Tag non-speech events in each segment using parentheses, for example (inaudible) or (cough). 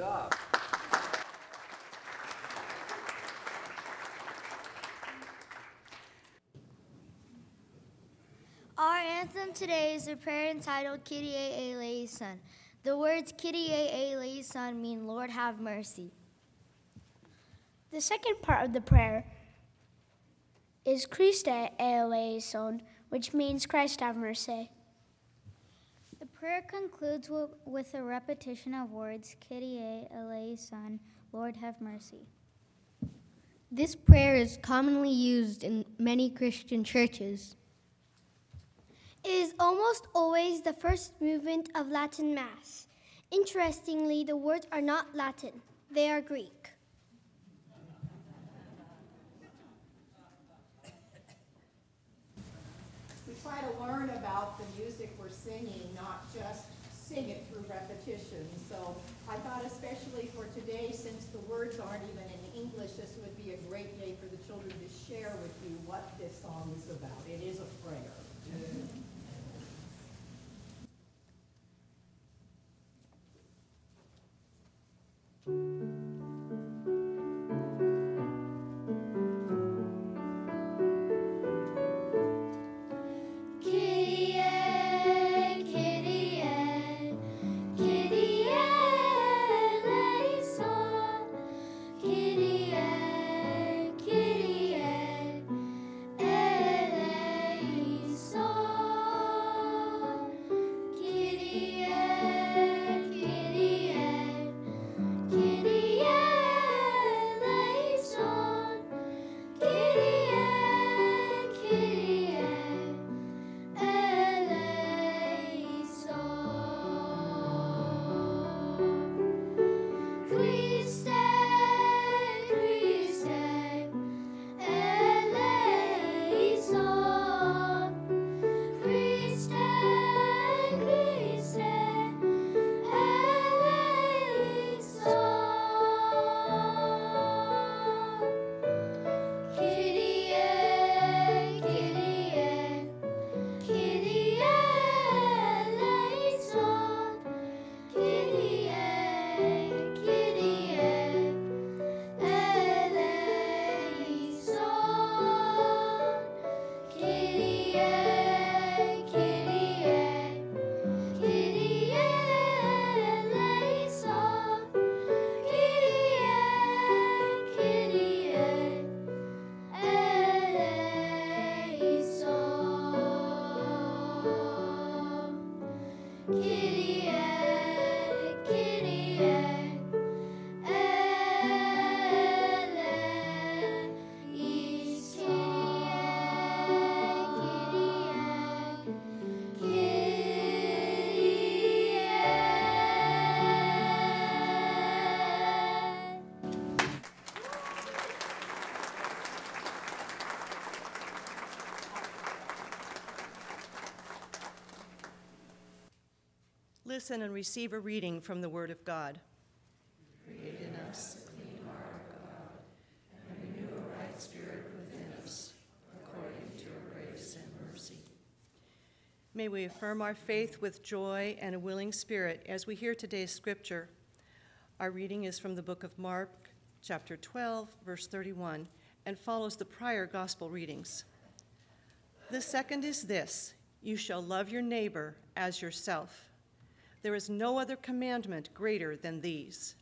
job. Our anthem today is a prayer entitled Kyrie eleison. The words Kyrie eleison mean Lord have mercy. The second part of the prayer is Christe eleison, which means Christ have mercy. Prayer concludes with a repetition of words Kyrie eleison, Lord have mercy. This prayer is commonly used in many Christian churches. It is almost always the first movement of Latin Mass. Interestingly, the words are not Latin, they are Greek. We try to learn about the music we're singing, not just sing it through repetition. So I thought especially for today, since the words aren't even in English, this would be a great day for the children to share with you what this song is about. It is a prayer. Listen and receive a reading from the Word of God. May we affirm our faith with joy and a willing spirit as we hear today's scripture. Our reading is from the book of Mark, chapter 12, verse 31, and follows the prior gospel readings. The second is this you shall love your neighbor as yourself. There is no other commandment greater than these.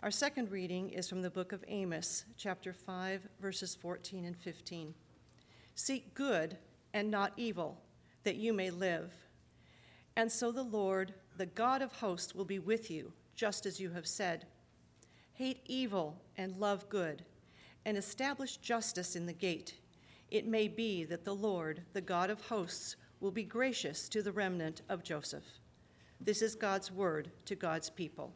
Our second reading is from the book of Amos, chapter 5, verses 14 and 15. Seek good and not evil, that you may live. And so the Lord, the God of hosts, will be with you, just as you have said. Hate evil and love good, and establish justice in the gate. It may be that the Lord, the God of hosts, will be gracious to the remnant of Joseph. This is God's word to God's people.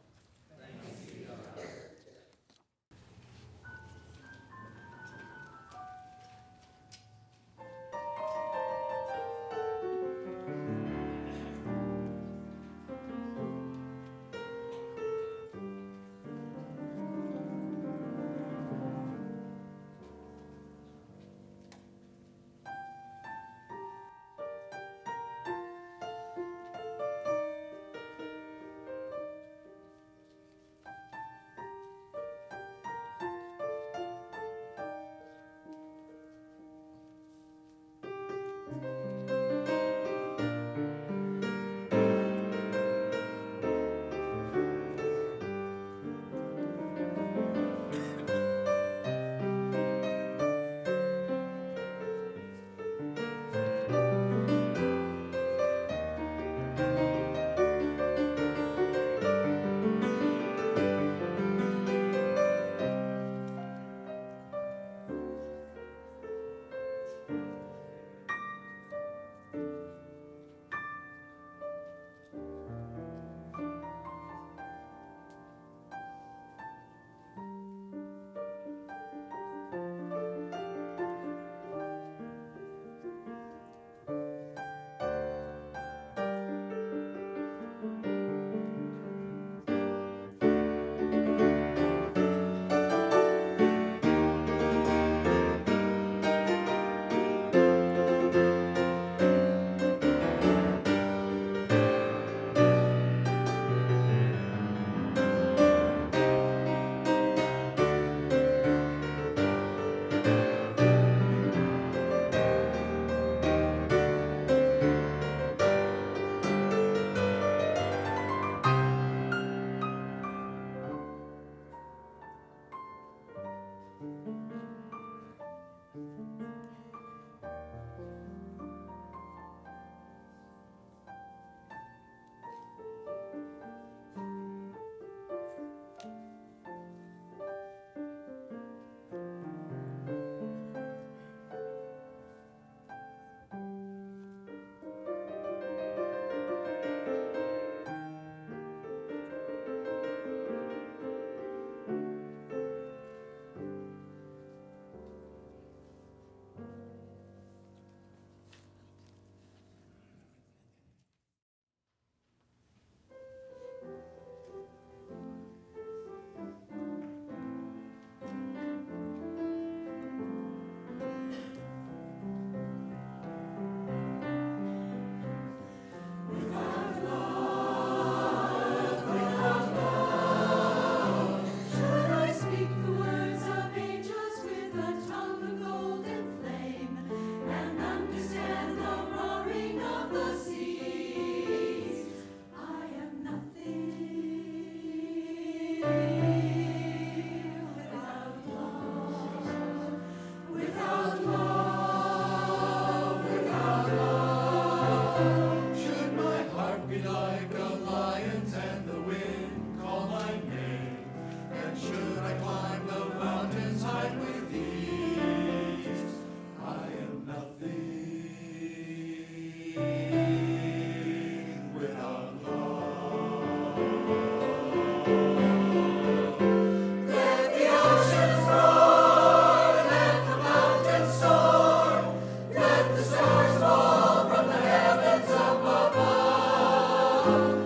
Oh.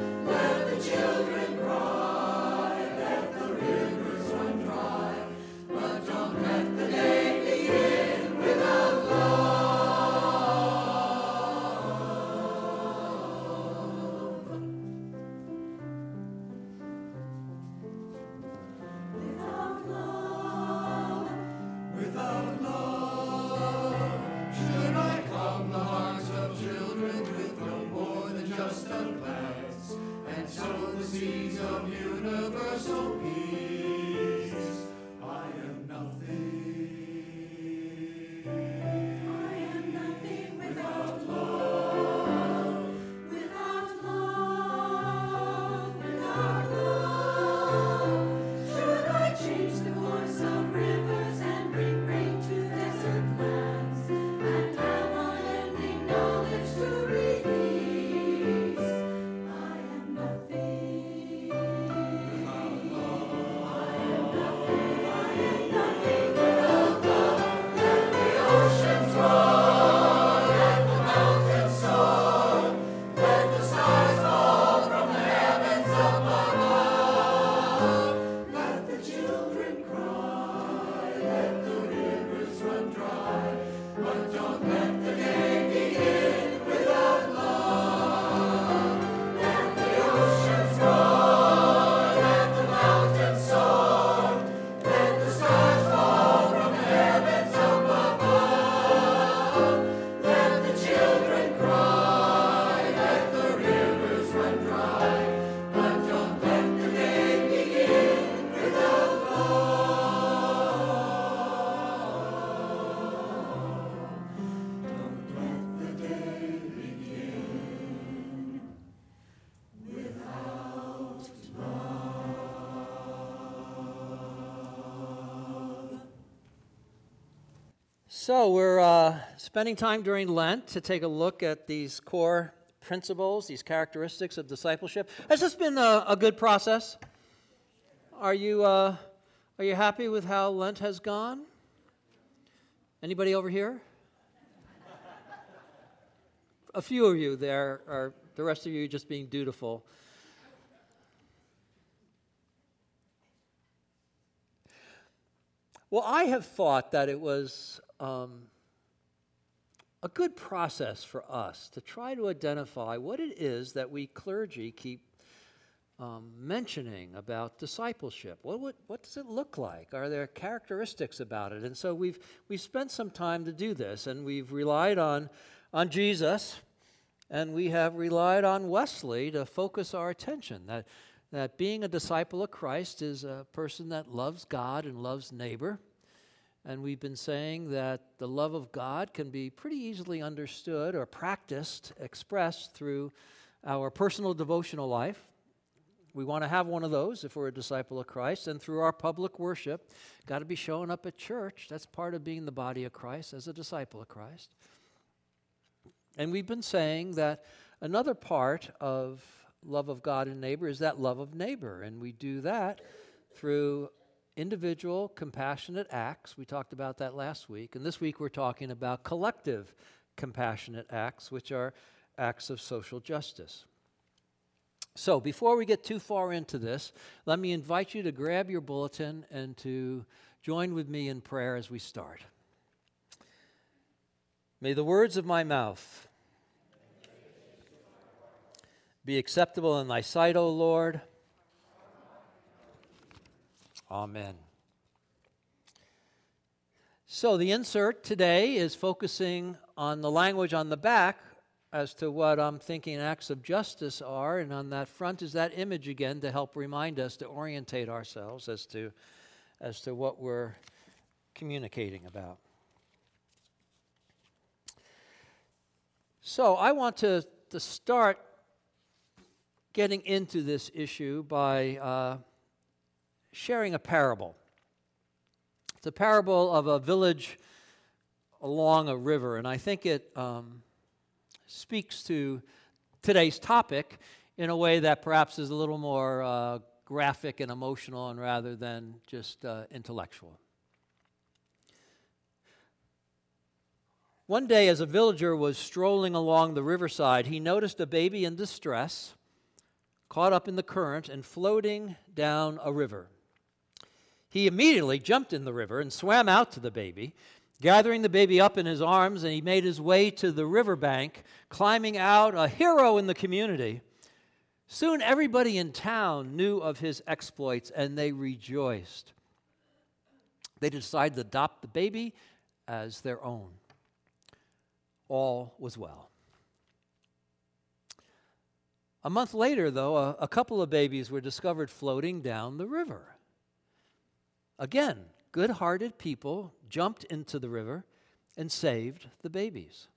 So, we're uh, spending time during Lent to take a look at these core principles, these characteristics of discipleship. Has this been a, a good process? Are you, uh, are you happy with how Lent has gone? Anybody over here? a few of you there are the rest of you just being dutiful. Well, I have thought that it was um, a good process for us to try to identify what it is that we clergy keep um, mentioning about discipleship. What, what, what does it look like? Are there characteristics about it? And so we've, we've spent some time to do this, and we've relied on, on Jesus, and we have relied on Wesley to focus our attention. That, that being a disciple of Christ is a person that loves God and loves neighbor. And we've been saying that the love of God can be pretty easily understood or practiced, expressed through our personal devotional life. We want to have one of those if we're a disciple of Christ. And through our public worship, got to be showing up at church. That's part of being the body of Christ as a disciple of Christ. And we've been saying that another part of love of God and neighbor is that love of neighbor. And we do that through individual compassionate acts. We talked about that last week. And this week we're talking about collective compassionate acts, which are acts of social justice. So, before we get too far into this, let me invite you to grab your bulletin and to join with me in prayer as we start. May the words of my mouth be acceptable in thy sight, O Lord Amen. So, the insert today is focusing on the language on the back as to what I'm thinking acts of justice are, and on that front is that image again to help remind us to orientate ourselves as to, as to what we're communicating about. So, I want to, to start getting into this issue by. Uh, sharing a parable. It's a parable of a village along a river, and I think it um, speaks to today's topic in a way that perhaps is a little more uh, graphic and emotional and rather than just uh, intellectual. One day, as a villager was strolling along the riverside, he noticed a baby in distress, caught up in the current and floating down a river. He immediately jumped in the river and swam out to the baby, gathering the baby up in his arms, and he made his way to the riverbank, climbing out, a hero in the community. Soon everybody in town knew of his exploits and they rejoiced. They decided to adopt the baby as their own. All was well. A month later, though, a, a couple of babies were discovered floating down the river. Again, good hearted people jumped into the river and saved the babies.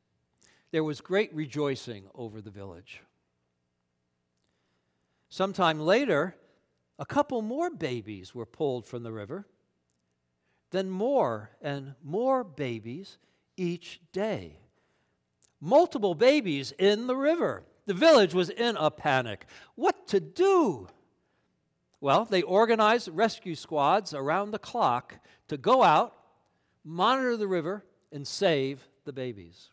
There was great rejoicing over the village. Sometime later, a couple more babies were pulled from the river. Then more and more babies each day. Multiple babies in the river. The village was in a panic. What to do? Well, they organized rescue squads around the clock to go out, monitor the river, and save the babies.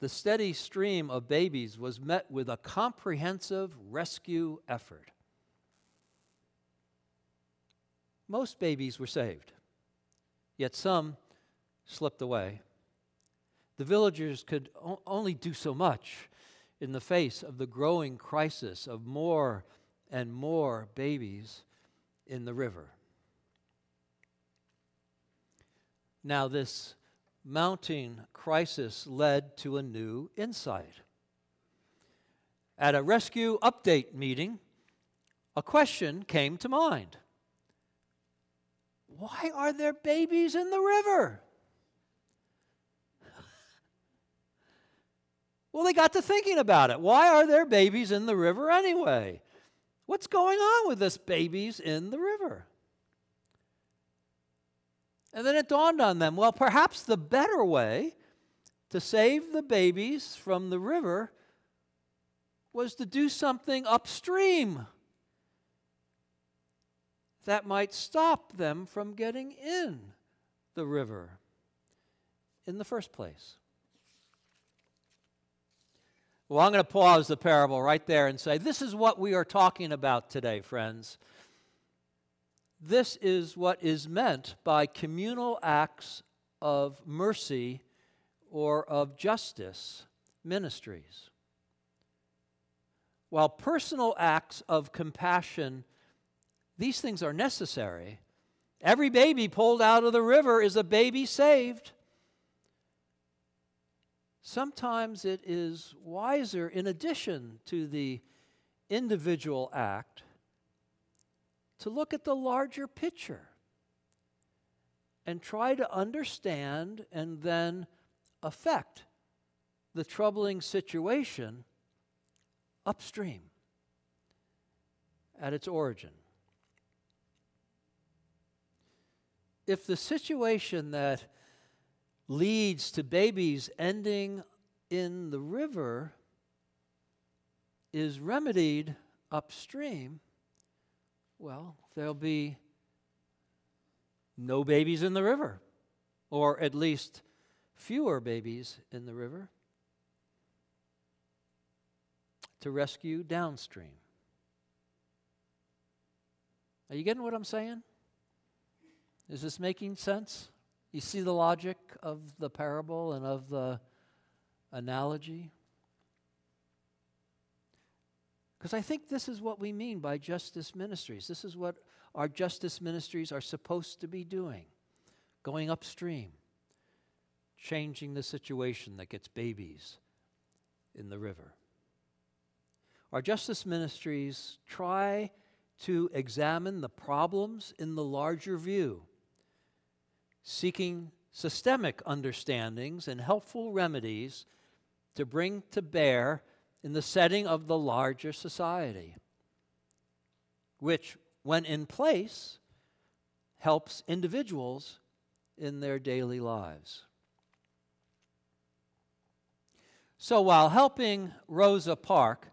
The steady stream of babies was met with a comprehensive rescue effort. Most babies were saved, yet some slipped away. The villagers could o- only do so much in the face of the growing crisis of more and more babies in the river. Now, this mounting crisis led to a new insight. At a rescue update meeting, a question came to mind Why are there babies in the river? Well, they got to thinking about it. Why are there babies in the river anyway? What's going on with this babies in the river? And then it dawned on them well, perhaps the better way to save the babies from the river was to do something upstream that might stop them from getting in the river in the first place. Well, I'm going to pause the parable right there and say, This is what we are talking about today, friends. This is what is meant by communal acts of mercy or of justice ministries. While personal acts of compassion, these things are necessary. Every baby pulled out of the river is a baby saved. Sometimes it is wiser, in addition to the individual act, to look at the larger picture and try to understand and then affect the troubling situation upstream at its origin. If the situation that leads to babies ending in the river is remedied upstream, well, there'll be no babies in the river, or at least fewer babies in the river to rescue downstream. Are you getting what I'm saying? Is this making sense? You see the logic of the parable and of the analogy? Because I think this is what we mean by justice ministries. This is what our justice ministries are supposed to be doing going upstream, changing the situation that gets babies in the river. Our justice ministries try to examine the problems in the larger view seeking systemic understandings and helpful remedies to bring to bear in the setting of the larger society, which, when in place, helps individuals in their daily lives. So while helping Rosa Park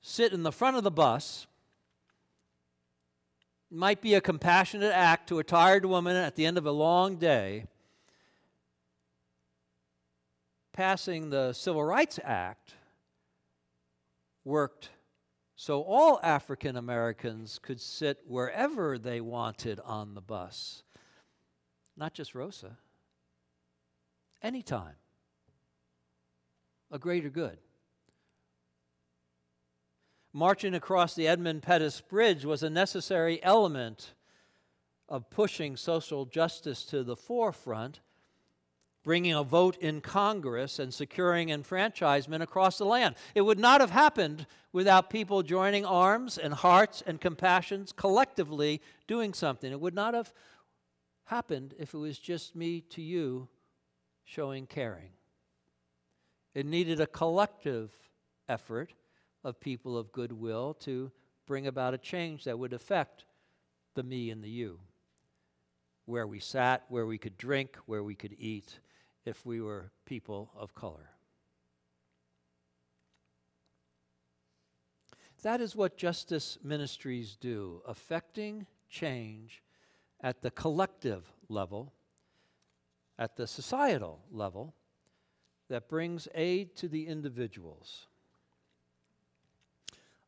sit in the front of the bus might be a compassionate act to a tired woman at the end of a long day. Passing the Civil Rights Act worked so all African Americans could sit wherever they wanted on the bus, not just Rosa, anytime. A greater good. Marching across the Edmund Pettus Bridge was a necessary element of pushing social justice to the forefront bringing a vote in Congress and securing enfranchisement across the land. It would not have happened without people joining arms and hearts and compassions collectively doing something. It would not have happened if it was just me to you showing caring. It needed a collective effort of people of goodwill to bring about a change that would affect the me and the you. Where we sat, where we could drink, where we could eat, if we were people of color. That is what justice ministries do, affecting change at the collective level, at the societal level, that brings aid to the individuals.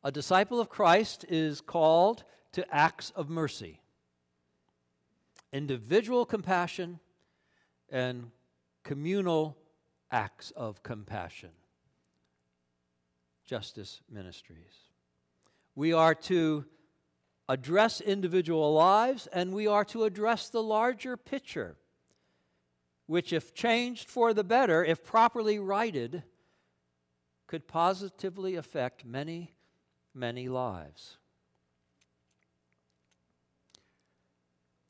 A disciple of Christ is called to acts of mercy, individual compassion, and communal acts of compassion. Justice Ministries. We are to address individual lives and we are to address the larger picture, which, if changed for the better, if properly righted, could positively affect many, many lives.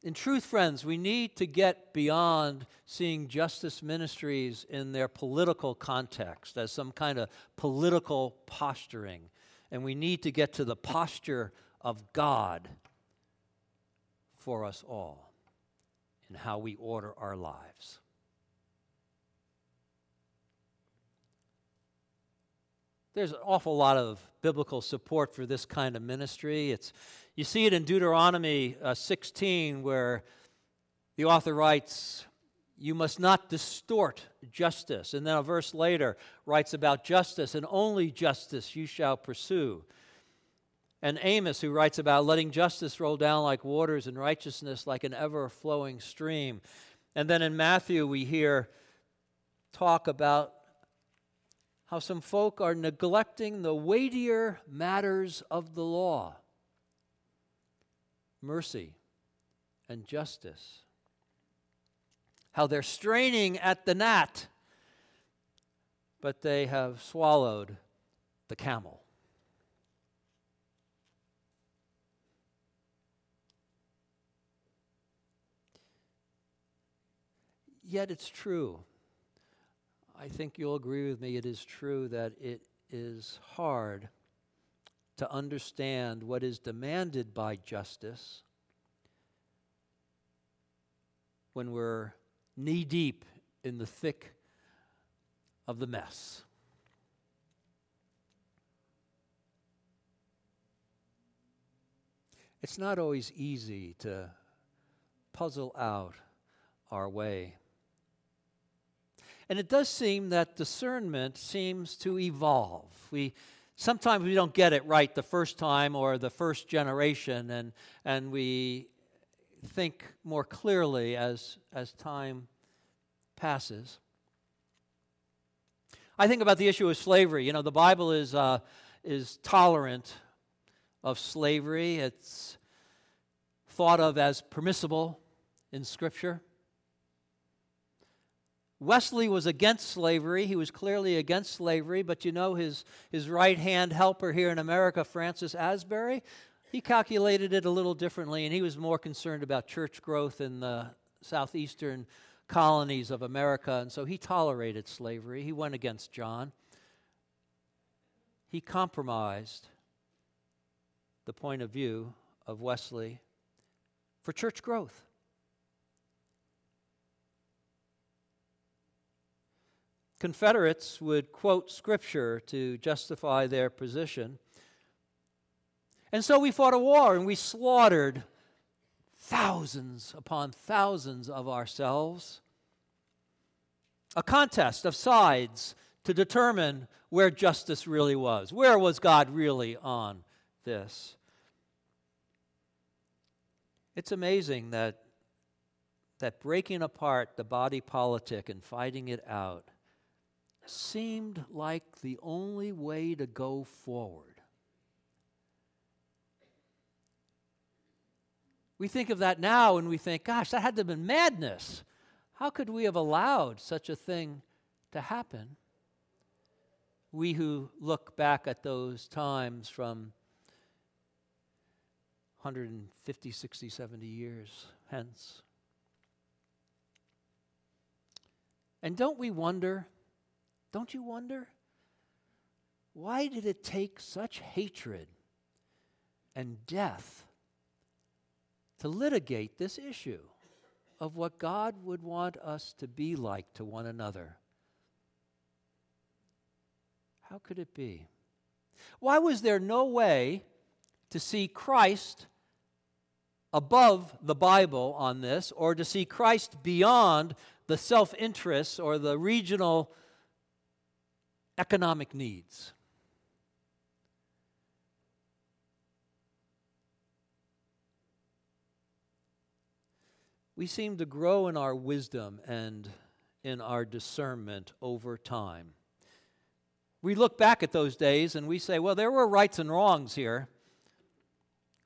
In truth, friends, we need to get beyond seeing justice ministries in their political context as some kind of political posturing. And we need to get to the posture of God for us all in how we order our lives. There's an awful lot of biblical support for this kind of ministry. It's, you see it in Deuteronomy uh, 16, where the author writes, You must not distort justice. And then a verse later writes about justice, and only justice you shall pursue. And Amos, who writes about letting justice roll down like waters and righteousness like an ever flowing stream. And then in Matthew, we hear talk about how some folk are neglecting the weightier matters of the law mercy and justice. How they're straining at the gnat, but they have swallowed the camel. Yet it's true I think you'll agree with me, it is true that it is hard to understand what is demanded by justice when we're knee deep in the thick of the mess. It's not always easy to puzzle out our way and it does seem that discernment seems to evolve. We sometimes we don't get it right the first time or the first generation, and and we think more clearly as as time passes. I think about the issue of slavery. You know, the Bible is uh, is tolerant of slavery. It's thought of as permissible in Scripture. Wesley was against slavery. He was clearly against slavery, but you know his, his right hand helper here in America, Francis Asbury, he calculated it a little differently, and he was more concerned about church growth in the southeastern colonies of America, and so he tolerated slavery. He went against John. He compromised the point of view of Wesley for church growth. Confederates would quote scripture to justify their position. And so we fought a war and we slaughtered thousands upon thousands of ourselves. A contest of sides to determine where justice really was. Where was God really on this? It's amazing that, that breaking apart the body politic and fighting it out seemed like the only way to go forward. We think of that now and we think, gosh, that had to have been madness. How could we have allowed such a thing to happen? We who look back at those times from 150, 60, 70 years hence. And don't we wonder, don't you wonder, why did it take such hatred and death to litigate this issue of what God would want us to be like to one another? How could it be? Why was there no way to see Christ above the Bible on this or to see Christ beyond the self interests or the regional economic needs? We seem to grow in our wisdom and in our discernment over time. We look back at those days and we say, well, there were rights and wrongs here,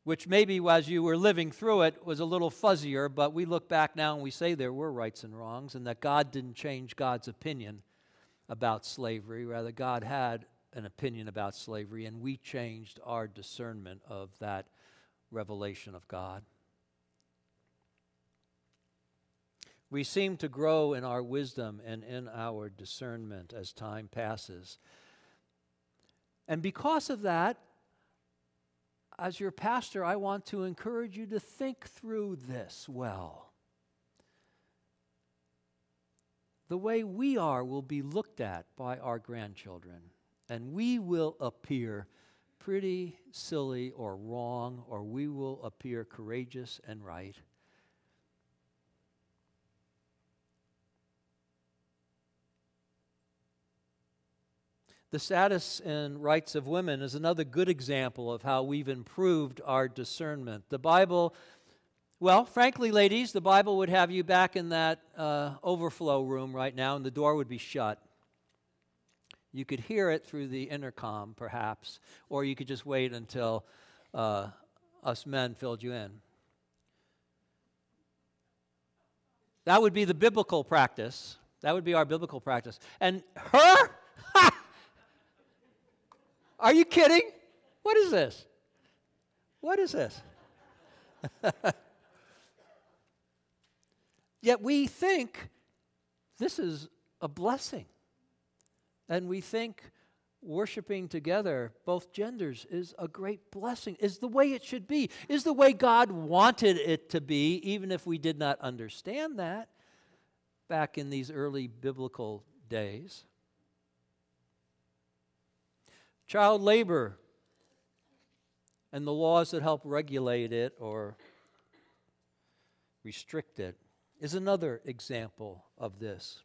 which maybe as you were living through it was a little fuzzier, but we look back now and we say there were rights and wrongs and that God didn't change God's opinion about slavery. Rather, God had an opinion about slavery and we changed our discernment of that revelation of God. We seem to grow in our wisdom and in our discernment as time passes. And because of that, as your pastor, I want to encourage you to think through this well. The way we are will be looked at by our grandchildren, and we will appear pretty silly or wrong, or we will appear courageous and right. The status and rights of women is another good example of how we've improved our discernment. The Bible, well, frankly, ladies, the Bible would have you back in that uh, overflow room right now, and the door would be shut. You could hear it through the intercom, perhaps, or you could just wait until uh, us men filled you in. That would be the biblical practice. That would be our biblical practice. And her? Are you kidding? What is this? What is this? (laughs) Yet we think this is a blessing. And we think worshiping together, both genders, is a great blessing, is the way it should be, is the way God wanted it to be, even if we did not understand that back in these early biblical days. Child labor and the laws that help regulate it or restrict it is another example of this.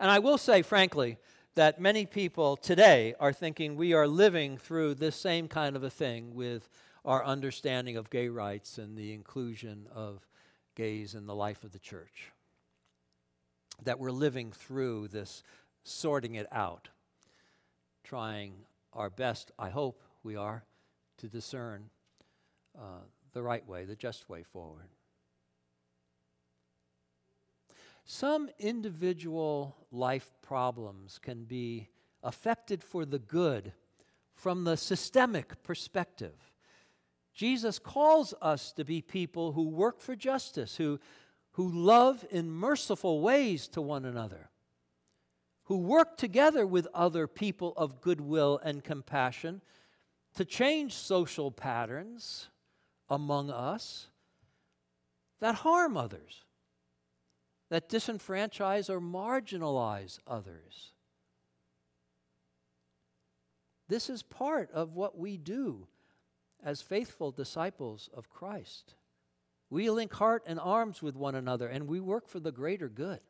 And I will say, frankly, that many people today are thinking we are living through this same kind of a thing with our understanding of gay rights and the inclusion of gays in the life of the church. That we're living through this sorting it out trying our best, I hope we are, to discern uh, the right way, the just way forward. Some individual life problems can be affected for the good from the systemic perspective. Jesus calls us to be people who work for justice, who, who love in merciful ways to one another, who work together with other people of goodwill and compassion to change social patterns among us that harm others, that disenfranchise or marginalize others. This is part of what we do as faithful disciples of Christ. We link heart and arms with one another and we work for the greater good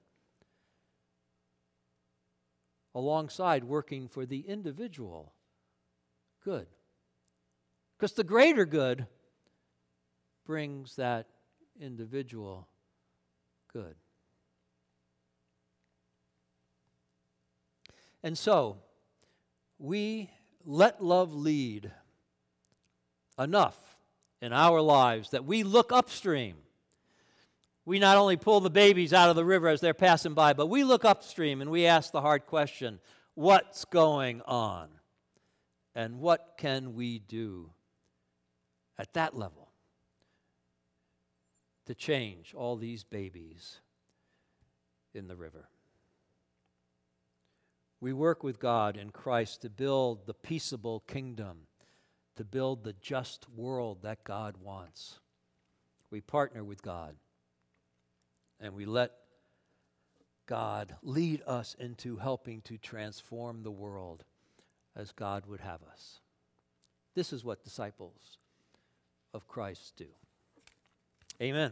alongside working for the individual good. Because the greater good brings that individual good. And so, we let love lead enough in our lives that we look upstream We not only pull the babies out of the river as they're passing by, but we look upstream and we ask the hard question what's going on? And what can we do at that level to change all these babies in the river? We work with God in Christ to build the peaceable kingdom, to build the just world that God wants. We partner with God and we let God lead us into helping to transform the world as God would have us. This is what disciples of Christ do. Amen.